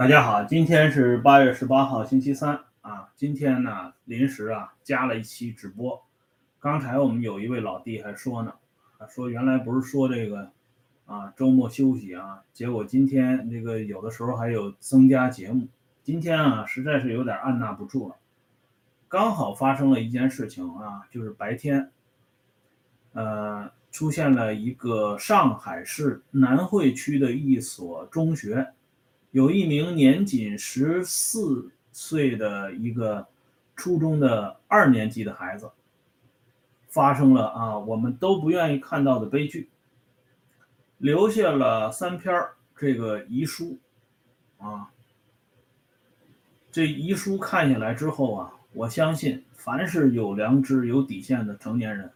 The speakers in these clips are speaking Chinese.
大家好，今天是八月十八号，星期三啊。今天呢，临时啊加了一期直播。刚才我们有一位老弟还说呢，啊说原来不是说这个啊周末休息啊，结果今天这个有的时候还有增加节目。今天啊实在是有点按捺不住了，刚好发生了一件事情啊，就是白天，呃，出现了一个上海市南汇区的一所中学。有一名年仅十四岁的一个初中的二年级的孩子，发生了啊我们都不愿意看到的悲剧，留下了三篇这个遗书，啊，这遗书看下来之后啊，我相信凡是有良知、有底线的成年人，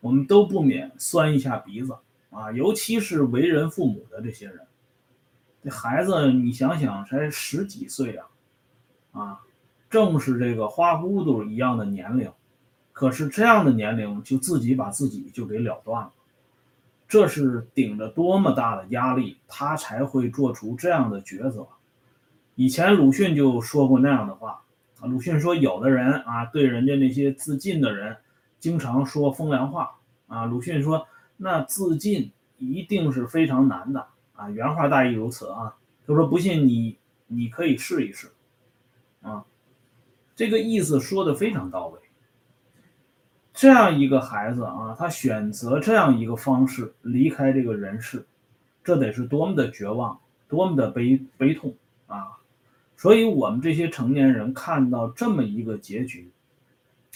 我们都不免酸一下鼻子啊，尤其是为人父母的这些人。这孩子，你想想，才十几岁啊，啊，正是这个花骨朵一样的年龄，可是这样的年龄就自己把自己就给了断了，这是顶着多么大的压力，他才会做出这样的抉择。以前鲁迅就说过那样的话啊，鲁迅说，有的人啊，对人家那些自尽的人，经常说风凉话啊。鲁迅说，那自尽一定是非常难的。啊，原话大意如此啊。他说：“不信你，你可以试一试。”啊，这个意思说的非常到位。这样一个孩子啊，他选择这样一个方式离开这个人世，这得是多么的绝望，多么的悲悲痛啊！所以，我们这些成年人看到这么一个结局，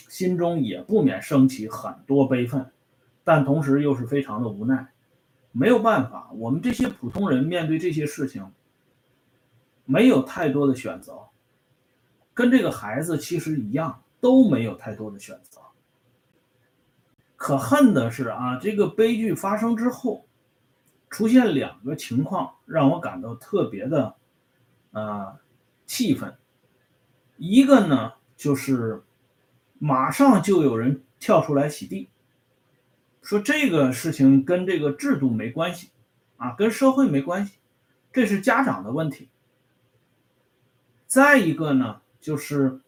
心中也不免升起很多悲愤，但同时又是非常的无奈。没有办法，我们这些普通人面对这些事情，没有太多的选择，跟这个孩子其实一样，都没有太多的选择。可恨的是啊，这个悲剧发生之后，出现两个情况让我感到特别的，呃，气愤。一个呢，就是马上就有人跳出来洗地。说这个事情跟这个制度没关系，啊，跟社会没关系，这是家长的问题。再一个呢，就是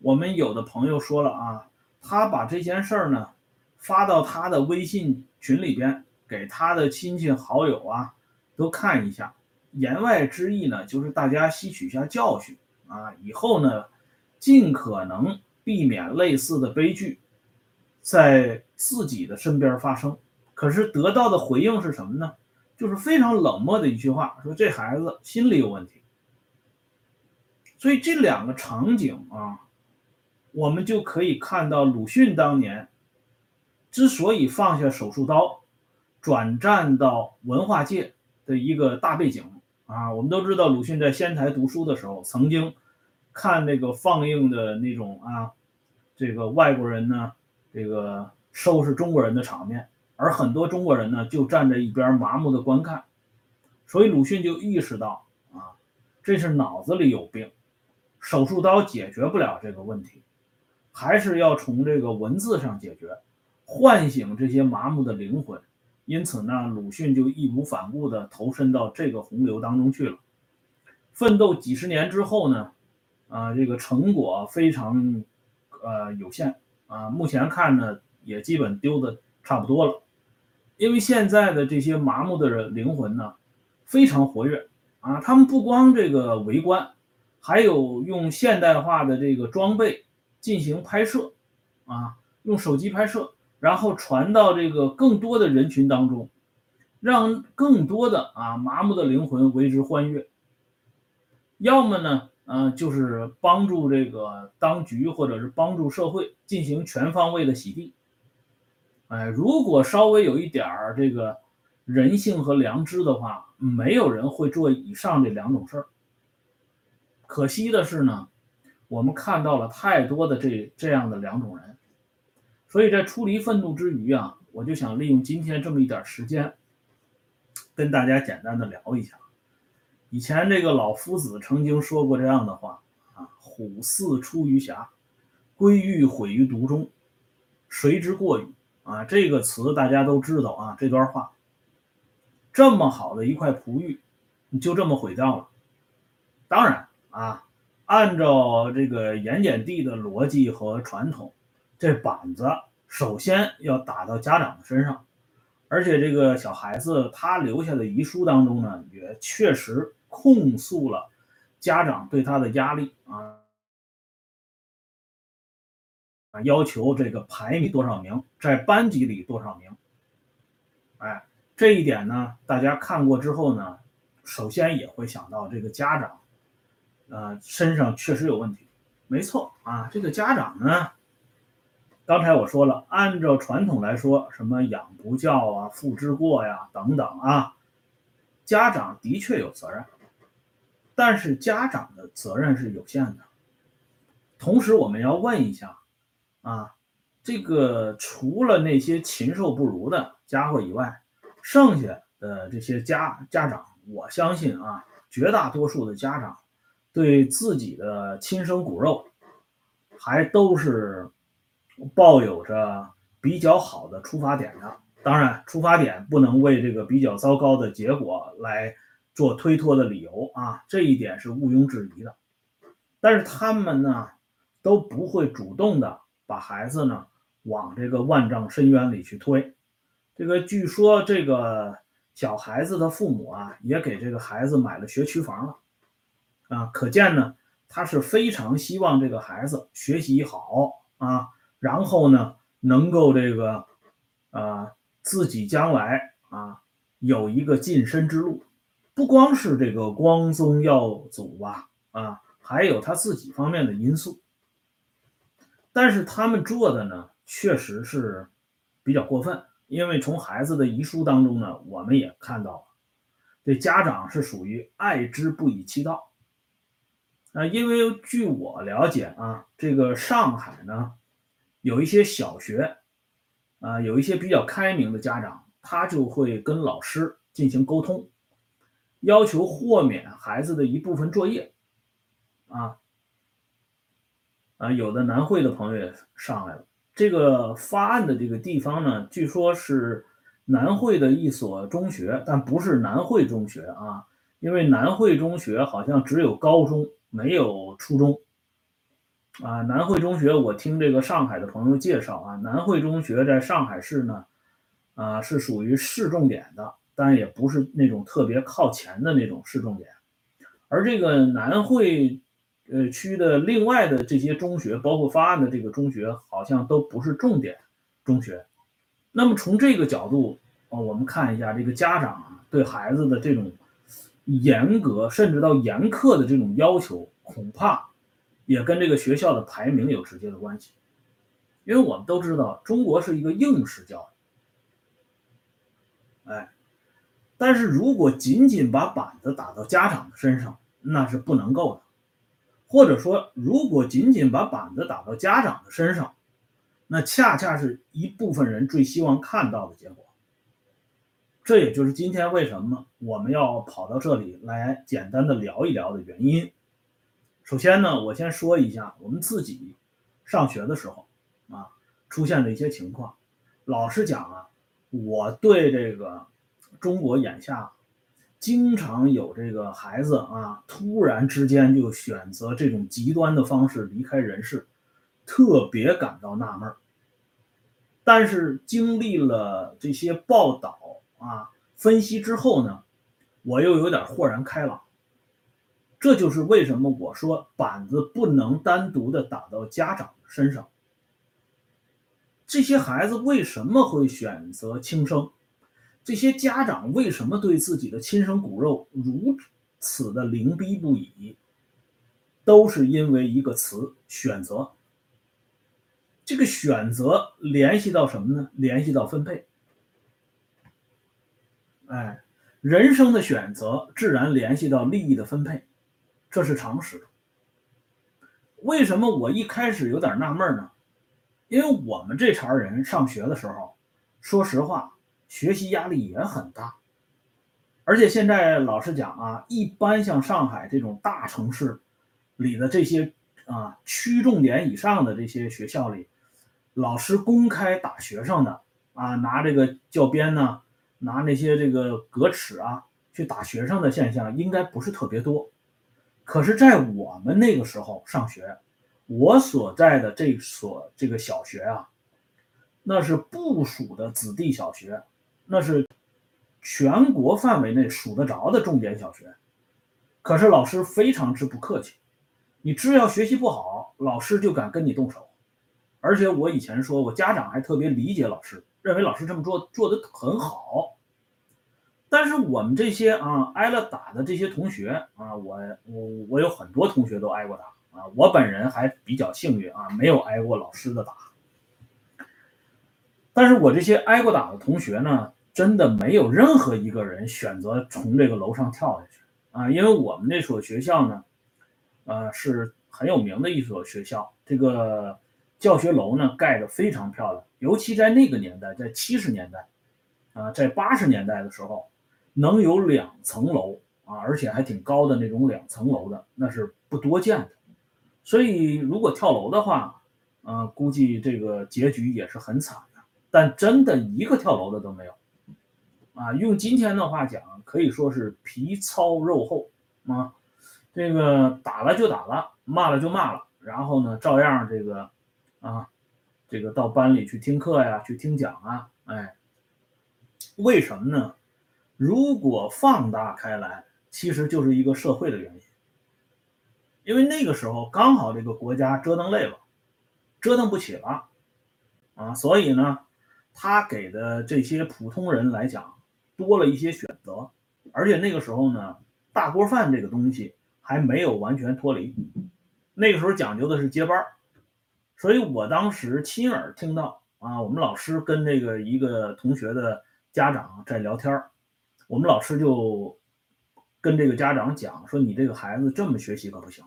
我们有的朋友说了啊，他把这件事儿呢发到他的微信群里边，给他的亲戚好友啊都看一下，言外之意呢就是大家吸取一下教训啊，以后呢尽可能避免类似的悲剧。在自己的身边发生，可是得到的回应是什么呢？就是非常冷漠的一句话，说这孩子心理有问题。所以这两个场景啊，我们就可以看到鲁迅当年之所以放下手术刀，转战到文化界的一个大背景啊。我们都知道，鲁迅在仙台读书的时候，曾经看那个放映的那种啊，这个外国人呢。这个收拾中国人的场面，而很多中国人呢就站在一边麻木的观看，所以鲁迅就意识到啊，这是脑子里有病，手术刀解决不了这个问题，还是要从这个文字上解决，唤醒这些麻木的灵魂。因此呢，鲁迅就义无反顾地投身到这个洪流当中去了，奋斗几十年之后呢，啊，这个成果非常呃有限。啊，目前看呢，也基本丢的差不多了，因为现在的这些麻木的人灵魂呢，非常活跃啊，他们不光这个围观，还有用现代化的这个装备进行拍摄，啊，用手机拍摄，然后传到这个更多的人群当中，让更多的啊麻木的灵魂为之欢悦，要么呢？嗯，就是帮助这个当局或者是帮助社会进行全方位的洗地。哎，如果稍微有一点儿这个人性和良知的话，没有人会做以上这两种事儿。可惜的是呢，我们看到了太多的这这样的两种人，所以在出离愤怒之余啊，我就想利用今天这么一点时间，跟大家简单的聊一下。以前这个老夫子曾经说过这样的话啊：“虎兕出于峡，龟欲毁于毒中，谁之过与？”啊，这个词大家都知道啊。这段话，这么好的一块璞玉，就这么毁掉了。当然啊，按照这个盐碱地的逻辑和传统，这板子首先要打到家长的身上，而且这个小孩子他留下的遗书当中呢，也确实控诉了家长对他的压力啊。要求这个排名多少名，在班级里多少名？哎，这一点呢，大家看过之后呢，首先也会想到这个家长，呃，身上确实有问题。没错啊，这个家长呢，刚才我说了，按照传统来说，什么养不教啊、父之过呀等等啊，家长的确有责任，但是家长的责任是有限的。同时，我们要问一下。啊，这个除了那些禽兽不如的家伙以外，剩下的这些家家长，我相信啊，绝大多数的家长对自己的亲生骨肉还都是抱有着比较好的出发点的。当然，出发点不能为这个比较糟糕的结果来做推脱的理由啊，这一点是毋庸置疑的。但是他们呢，都不会主动的。把孩子呢往这个万丈深渊里去推，这个据说这个小孩子的父母啊也给这个孩子买了学区房了，啊，可见呢他是非常希望这个孩子学习好啊，然后呢能够这个啊自己将来啊有一个晋升之路，不光是这个光宗耀祖吧，啊，还有他自己方面的因素。但是他们做的呢，确实是比较过分，因为从孩子的遗书当中呢，我们也看到了，这家长是属于爱之不以其道啊。因为据我了解啊，这个上海呢，有一些小学啊，有一些比较开明的家长，他就会跟老师进行沟通，要求豁免孩子的一部分作业啊。啊，有的南汇的朋友也上来了。这个发案的这个地方呢，据说是南汇的一所中学，但不是南汇中学啊，因为南汇中学好像只有高中，没有初中。啊，南汇中学，我听这个上海的朋友介绍啊，南汇中学在上海市呢，啊，是属于市重点的，但也不是那种特别靠前的那种市重点，而这个南汇。呃，区的另外的这些中学，包括发案的这个中学，好像都不是重点中学。那么从这个角度，哦，我们看一下这个家长啊对孩子的这种严格，甚至到严苛的这种要求，恐怕也跟这个学校的排名有直接的关系。因为我们都知道，中国是一个应试教育，哎，但是如果仅仅把板子打到家长的身上，那是不能够的。或者说，如果仅仅把板子打到家长的身上，那恰恰是一部分人最希望看到的结果。这也就是今天为什么我们要跑到这里来简单的聊一聊的原因。首先呢，我先说一下我们自己上学的时候啊出现的一些情况。老实讲啊，我对这个中国眼下。经常有这个孩子啊，突然之间就选择这种极端的方式离开人世，特别感到纳闷。但是经历了这些报道啊、分析之后呢，我又有点豁然开朗。这就是为什么我说板子不能单独的打到家长身上。这些孩子为什么会选择轻生？这些家长为什么对自己的亲生骨肉如此的凌逼不已？都是因为一个词“选择”。这个选择联系到什么呢？联系到分配。哎，人生的选择自然联系到利益的分配，这是常识。为什么我一开始有点纳闷呢？因为我们这茬人上学的时候，说实话。学习压力也很大，而且现在老实讲啊，一般像上海这种大城市里的这些啊区重点以上的这些学校里，老师公开打学生的啊，拿这个教鞭呢，拿那些这个格尺啊去打学生的现象应该不是特别多。可是，在我们那个时候上学，我所在的这所这个小学啊，那是部属的子弟小学，那是全国范围内数得着的重点小学。可是老师非常之不客气，你只要学习不好，老师就敢跟你动手。而且我以前说我，家长还特别理解老师，认为老师这么做做得很好。但是我们这些啊挨了打的这些同学啊，我我我有很多同学都挨过打啊，我本人还比较幸运啊，没有挨过老师的打。但是我这些挨过打的同学呢，真的没有任何一个人选择从这个楼上跳下去啊，因为我们那所学校呢，呃是很有名的一所学校，这个教学楼呢盖得非常漂亮，尤其在那个年代，在七十年代啊，在八十年代的时候。能有两层楼啊，而且还挺高的那种两层楼的，那是不多见的。所以如果跳楼的话，呃，估计这个结局也是很惨的。但真的一个跳楼的都没有啊。用今天的话讲，可以说是皮糙肉厚啊。这个打了就打了，骂了就骂了，然后呢，照样这个啊，这个到班里去听课呀，去听讲啊。哎，为什么呢？如果放大开来，其实就是一个社会的原因，因为那个时候刚好这个国家折腾累了，折腾不起了，啊，所以呢，他给的这些普通人来讲多了一些选择，而且那个时候呢，大锅饭这个东西还没有完全脱离，那个时候讲究的是接班所以我当时亲耳听到啊，我们老师跟那个一个同学的家长在聊天。我们老师就跟这个家长讲说：“你这个孩子这么学习可不行，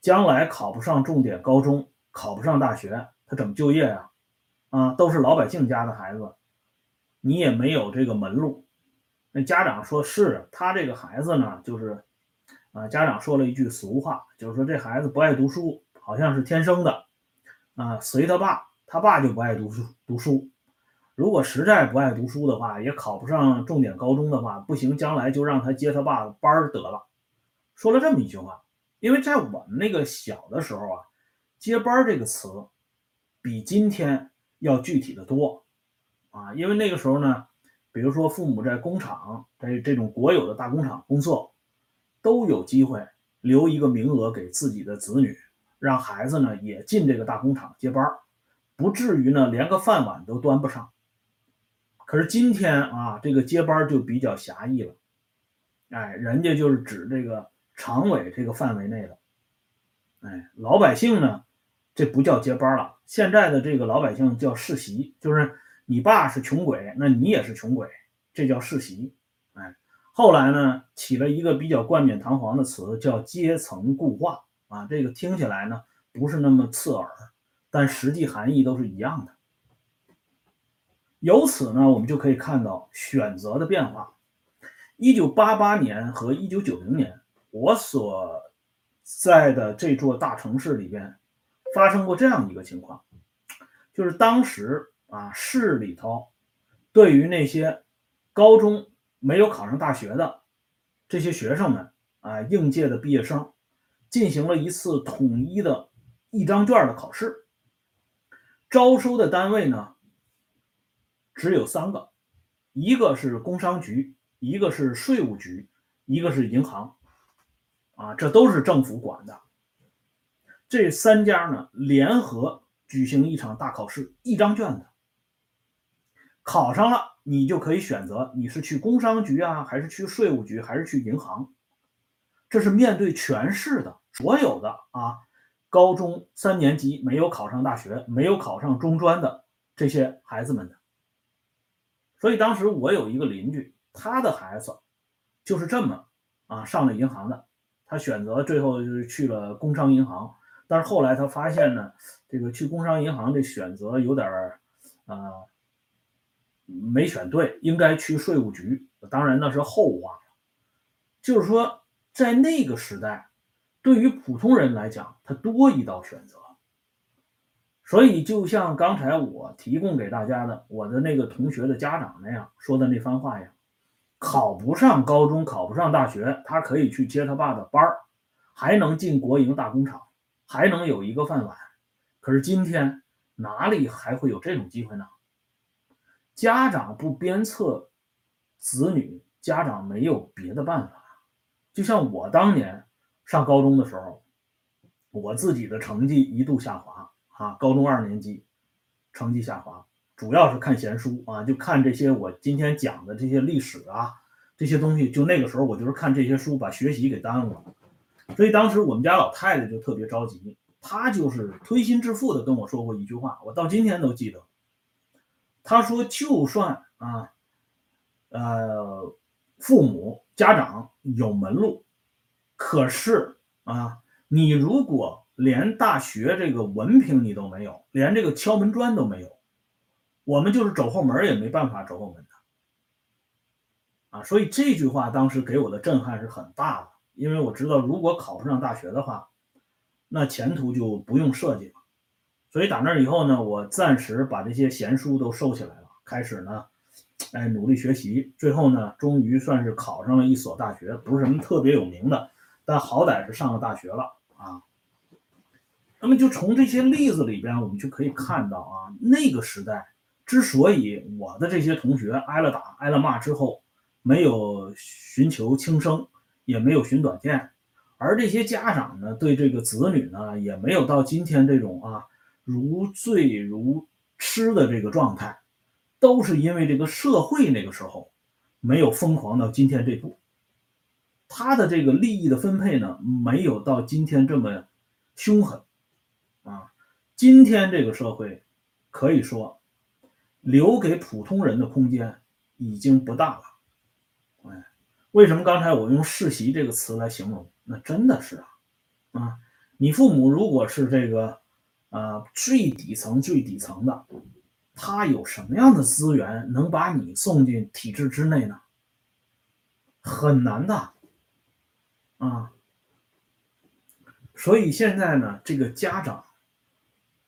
将来考不上重点高中，考不上大学，他怎么就业呀？啊，都是老百姓家的孩子，你也没有这个门路。”那家长说：“是他这个孩子呢，就是啊，家长说了一句俗话，就是说这孩子不爱读书，好像是天生的啊，随他爸，他爸就不爱读书读书。”如果实在不爱读书的话，也考不上重点高中的话，不行，将来就让他接他爸的班儿得了。说了这么一句话，因为在我们那个小的时候啊，接班这个词比今天要具体的多啊。因为那个时候呢，比如说父母在工厂，在这种国有的大工厂工作，都有机会留一个名额给自己的子女，让孩子呢也进这个大工厂接班儿，不至于呢连个饭碗都端不上。可是今天啊，这个接班就比较狭义了，哎，人家就是指这个常委这个范围内的，哎，老百姓呢，这不叫接班了。现在的这个老百姓叫世袭，就是你爸是穷鬼，那你也是穷鬼，这叫世袭。哎，后来呢，起了一个比较冠冕堂皇的词，叫阶层固化啊，这个听起来呢不是那么刺耳，但实际含义都是一样的。由此呢，我们就可以看到选择的变化。一九八八年和一九九零年，我所在的这座大城市里边发生过这样一个情况，就是当时啊，市里头对于那些高中没有考上大学的这些学生们啊，应届的毕业生，进行了一次统一的一张卷的考试，招收的单位呢。只有三个，一个是工商局，一个是税务局，一个是银行，啊，这都是政府管的。这三家呢联合举行一场大考试，一张卷子，考上了你就可以选择你是去工商局啊，还是去税务局，还是去银行。这是面对全市的所有的啊，高中三年级没有考上大学，没有考上中专的这些孩子们的。所以当时我有一个邻居，他的孩子就是这么啊上了银行的，他选择最后就是去了工商银行，但是后来他发现呢，这个去工商银行这选择有点儿啊没选对，应该去税务局。当然那是后话了。就是说，在那个时代，对于普通人来讲，他多一道选择。所以，就像刚才我提供给大家的我的那个同学的家长那样说的那番话呀，考不上高中，考不上大学，他可以去接他爸的班儿，还能进国营大工厂，还能有一个饭碗。可是今天哪里还会有这种机会呢？家长不鞭策子女，家长没有别的办法。就像我当年上高中的时候，我自己的成绩一度下滑啊，高中二年级成绩下滑，主要是看闲书啊，就看这些我今天讲的这些历史啊这些东西。就那个时候，我就是看这些书，把学习给耽误了。所以当时我们家老太太就特别着急，她就是推心置腹的跟我说过一句话，我到今天都记得。他说：“就算啊，呃，父母家长有门路，可是啊，你如果连大学这个文凭你都没有，连这个敲门砖都没有，我们就是走后门也没办法走后门的。”啊，所以这句话当时给我的震撼是很大的。因为我知道，如果考不上大学的话，那前途就不用设计了。所以打那以后呢，我暂时把这些闲书都收起来了，开始呢，哎，努力学习。最后呢，终于算是考上了一所大学，不是什么特别有名的，但好歹是上了大学了啊。那么就从这些例子里边，我们就可以看到啊，那个时代之所以我的这些同学挨了打、挨了骂之后，没有寻求轻生。也没有寻短见，而这些家长呢，对这个子女呢，也没有到今天这种啊如醉如痴的这个状态，都是因为这个社会那个时候没有疯狂到今天这步，他的这个利益的分配呢，没有到今天这么凶狠啊。今天这个社会可以说留给普通人的空间已经不大了，哎。为什么刚才我用世袭这个词来形容？那真的是啊，啊，你父母如果是这个，呃，最底层最底层的，他有什么样的资源能把你送进体制之内呢？很难的，啊，所以现在呢，这个家长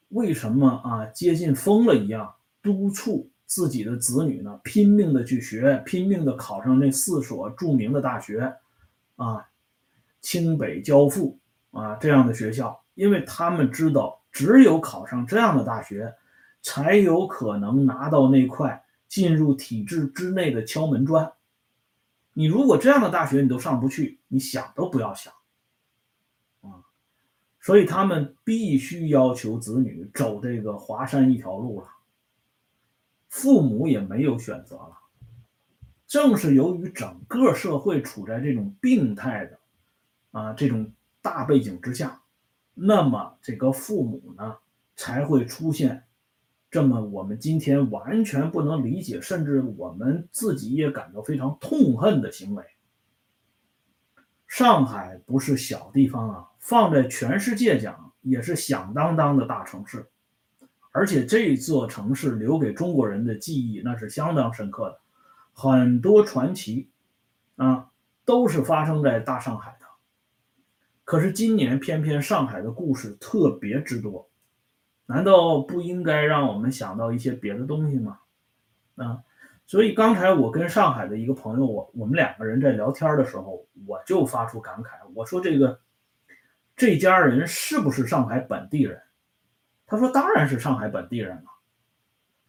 为什么啊，接近疯了一样督促？自己的子女呢，拼命的去学，拼命的考上那四所著名的大学，啊，清北交附啊这样的学校，因为他们知道，只有考上这样的大学，才有可能拿到那块进入体制之内的敲门砖。你如果这样的大学你都上不去，你想都不要想，啊，所以他们必须要求子女走这个华山一条路了。父母也没有选择了，正是由于整个社会处在这种病态的啊这种大背景之下，那么这个父母呢才会出现这么我们今天完全不能理解，甚至我们自己也感到非常痛恨的行为。上海不是小地方啊，放在全世界讲也是响当当的大城市。而且这座城市留给中国人的记忆那是相当深刻的，很多传奇啊都是发生在大上海。可是今年偏偏上海的故事特别之多，难道不应该让我们想到一些别的东西吗？啊，所以刚才我跟上海的一个朋友，我我们两个人在聊天的时候，我就发出感慨，我说这个这家人是不是上海本地人？他说：“当然是上海本地人了，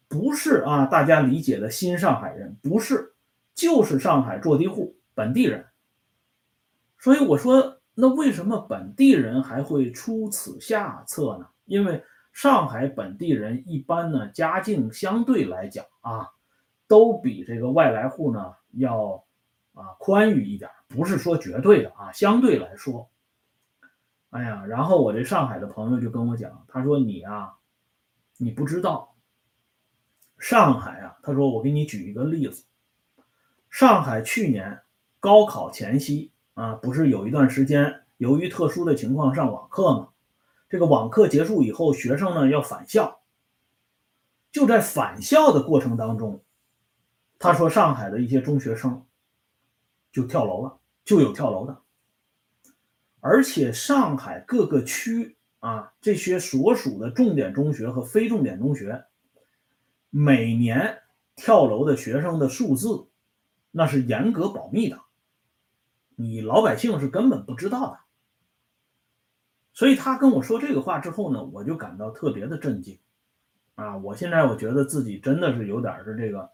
不是啊，大家理解的新上海人不是，就是上海坐地户本地人。所以我说，那为什么本地人还会出此下策呢？因为上海本地人一般呢，家境相对来讲啊，都比这个外来户呢要啊宽裕一点，不是说绝对的啊，相对来说。”哎呀，然后我这上海的朋友就跟我讲，他说你啊，你不知道，上海啊，他说我给你举一个例子，上海去年高考前夕啊，不是有一段时间由于特殊的情况上网课吗？这个网课结束以后，学生呢要返校，就在返校的过程当中，他说上海的一些中学生就跳楼了，就有跳楼的。而且上海各个区啊，这些所属的重点中学和非重点中学，每年跳楼的学生的数字，那是严格保密的，你老百姓是根本不知道的。所以他跟我说这个话之后呢，我就感到特别的震惊，啊，我现在我觉得自己真的是有点是这个，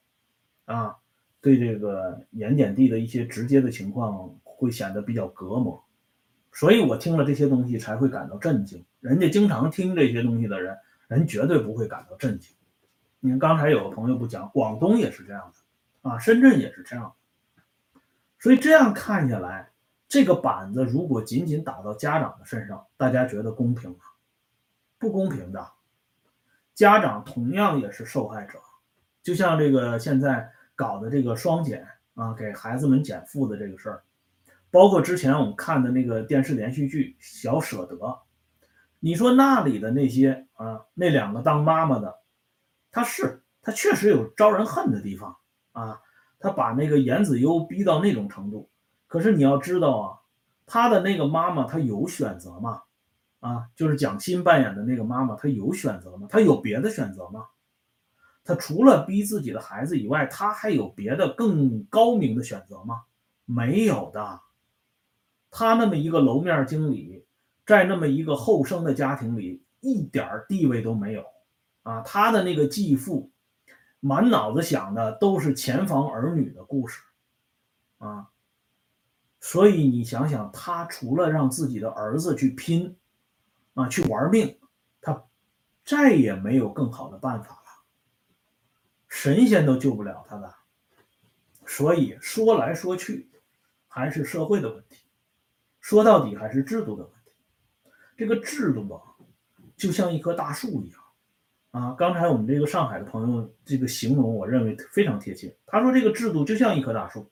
啊，对这个盐碱地的一些直接的情况会显得比较隔膜，所以我听了这些东西才会感到震惊。人家经常听这些东西的人，人绝对不会感到震惊。你看刚才有个朋友不讲，广东也是这样的，啊，深圳也是这样，所以这样看下来。这个板子如果仅仅打到家长的身上，大家觉得公平吗？不公平的，家长同样也是受害者。就像这个现在搞的这个双减啊，给孩子们减负的这个事儿，包括之前我们看的那个电视连续剧《小舍得》，你说那里的那些啊，那两个当妈妈的，他是他确实有招人恨的地方啊，他把那个严子悠逼到那种程度。可是你要知道啊，他的那个妈妈，她有选择吗？啊，就是蒋欣扮演的那个妈妈，她有选择吗？她有别的选择吗？她除了逼自己的孩子以外，她还有别的更高明的选择吗？没有的。她那么一个楼面经理，在那么一个后生的家庭里，一点地位都没有啊。他的那个继父，满脑子想的都是前房儿女的故事啊。所以你想想，他除了让自己的儿子去拼，啊，去玩命，他再也没有更好的办法了。神仙都救不了他的。所以说来说去，还是社会的问题，说到底还是制度的问题。这个制度吧，就像一棵大树一样，啊，刚才我们这个上海的朋友这个形容，我认为非常贴切。他说这个制度就像一棵大树。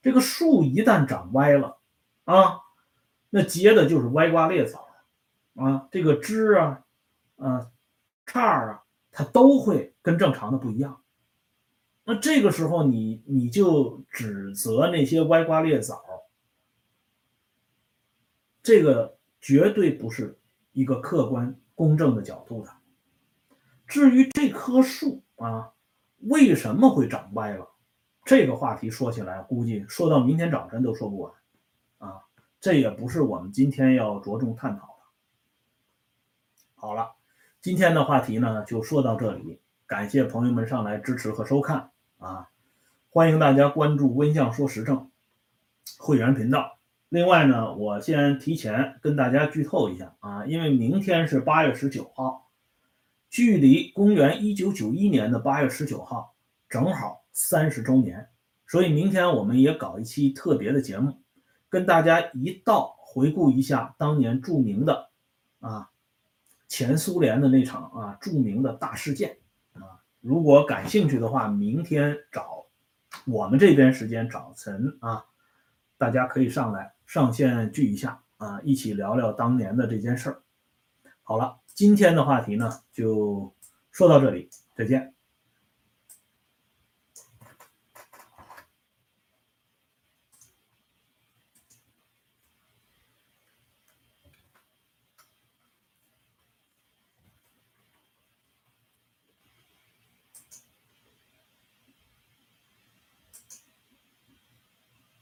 这个树一旦长歪了，啊，那结的就是歪瓜裂枣，啊，这个枝啊，啊，杈啊，它都会跟正常的不一样。那这个时候你你就指责那些歪瓜裂枣，这个绝对不是一个客观公正的角度的。至于这棵树啊，为什么会长歪了？这个话题说起来，估计说到明天早晨都说不完，啊，这也不是我们今天要着重探讨的。好了，今天的话题呢就说到这里，感谢朋友们上来支持和收看啊，欢迎大家关注温相说时政会员频道。另外呢，我先提前跟大家剧透一下啊，因为明天是八月十九号，距离公元一九九一年的八月十九号正好。三十周年，所以明天我们也搞一期特别的节目，跟大家一道回顾一下当年著名的啊前苏联的那场啊著名的大事件啊。如果感兴趣的话，明天早我们这边时间早晨啊，大家可以上来上线聚一下啊，一起聊聊当年的这件事儿。好了，今天的话题呢就说到这里，再见。